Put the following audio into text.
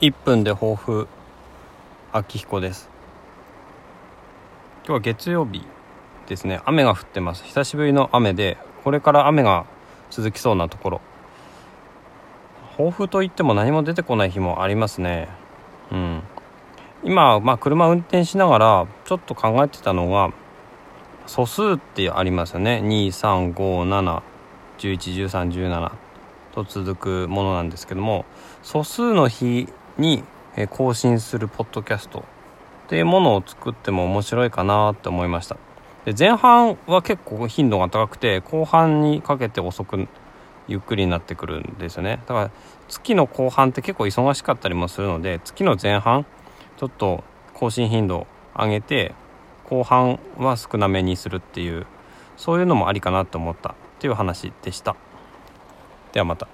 1分で抱負秋彦です。今日は月曜日ですね。雨が降ってます。久しぶりの雨でこれから雨が続きそうなところ。抱負といっても何も出てこない日もありますね。うん。今、まあ、車運転しながらちょっと考えてたのが素数ってありますよね。2357111317と続くものなんですけども素数の日に更新するポッドキャストっていうものを作っても面白いかなって思いました。で前半は結構頻度が高くて後半にかけて遅くゆっくりになってくるんですよね。だから月の後半って結構忙しかったりもするので月の前半ちょっと更新頻度上げて後半は少なめにするっていうそういうのもありかなと思ったっていう話でした。ではまた。